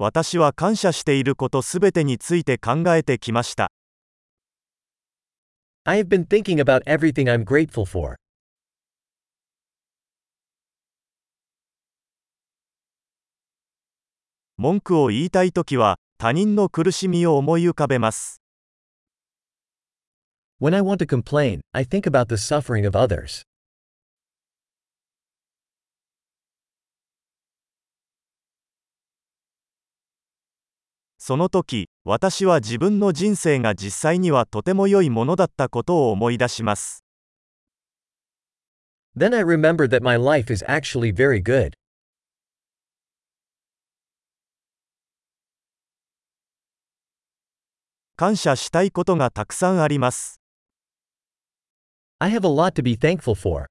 私は感謝していることすべてについて考えてきました。I have been thinking about everything I'm grateful for. 文句を言いたいときは、他人の苦しみを思い浮かべます。When I want to complain, I think about the suffering of others. その時、私は自分の人生が実際にはとても良いものだったことを思い出します。Then I remember that my life is actually very good. 感謝したいことがたくさんあります。I have a lot to be thankful for.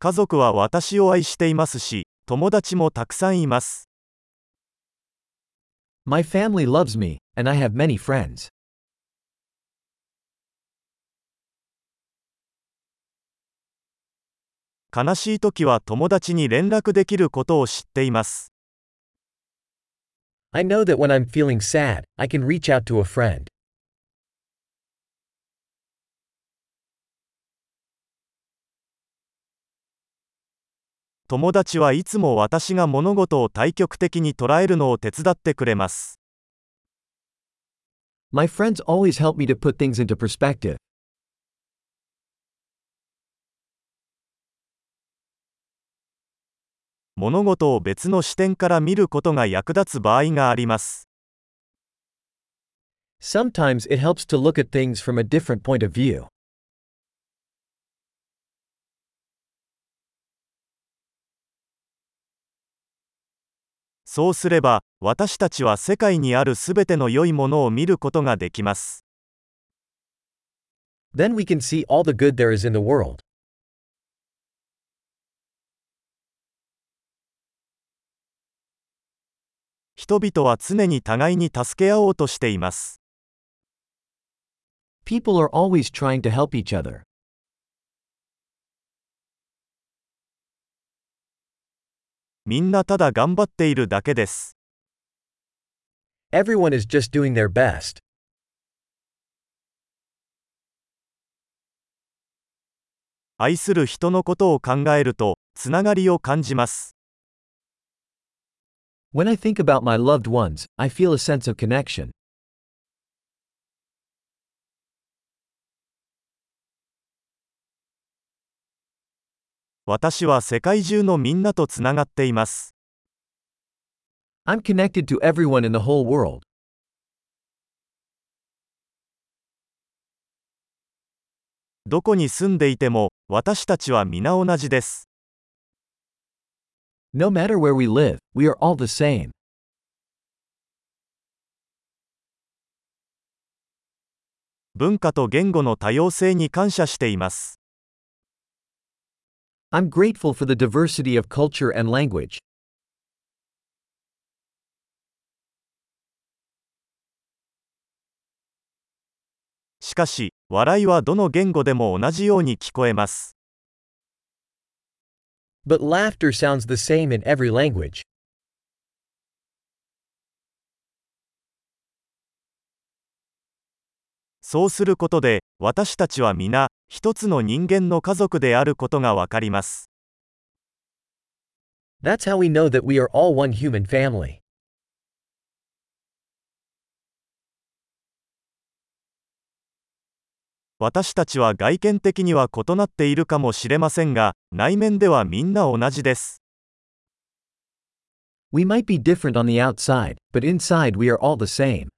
家族は私を愛していますし、友達もたくさんいます。My family loves me, and I have many friends. 悲しい時は友達に連絡できることを知っています。I know that when I'm feeling sad, I can reach out to a friend. 友達はいつも私が物事を対極的に捉えるのを手伝ってくれます。My friends always help me to put things into perspective. 物事を別の視点から見ることが役立つ場合があります。Sometimes it helps to look at things from a different point of view. そうすれば、私たちは世界にあるすべての良いものを見ることができます。Then we can see all the good there is in the world. 人々は常に互いに助け合おうとしています。People are always trying to help each other. みんなただ頑張っているだけです。Everyone is just doing their best. 愛する人のことを考えると、つながりを感じます。When I think about my loved ones, I feel a sense of connection. 私は世界中のみんなとつながっています。I'm connected to everyone in the whole world. どこに住んでいても、私たちは皆同じです。No matter where we live, we are all the same. 文化と言語の多様性に感謝しています。I'm grateful for the diversity of culture and language. But laughter sounds the same in every language. そうすることで、私たちは皆、一つの人間の家族であることがわかります。That's how we know that we are all one human family. 私たちは外見的には異なっているかもしれませんが、内面ではみんな同じです。We might be different on the outside, but inside we are all the same.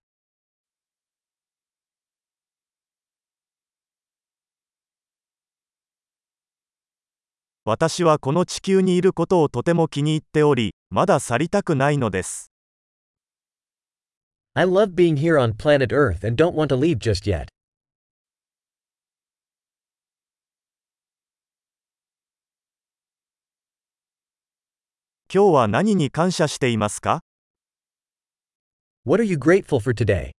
私はこの地球にいることをとても気に入っており、まだ去りたくないのです。I love being here on planet Earth and don't want to leave just yet. 今日は何に感謝していますか What are you grateful for today?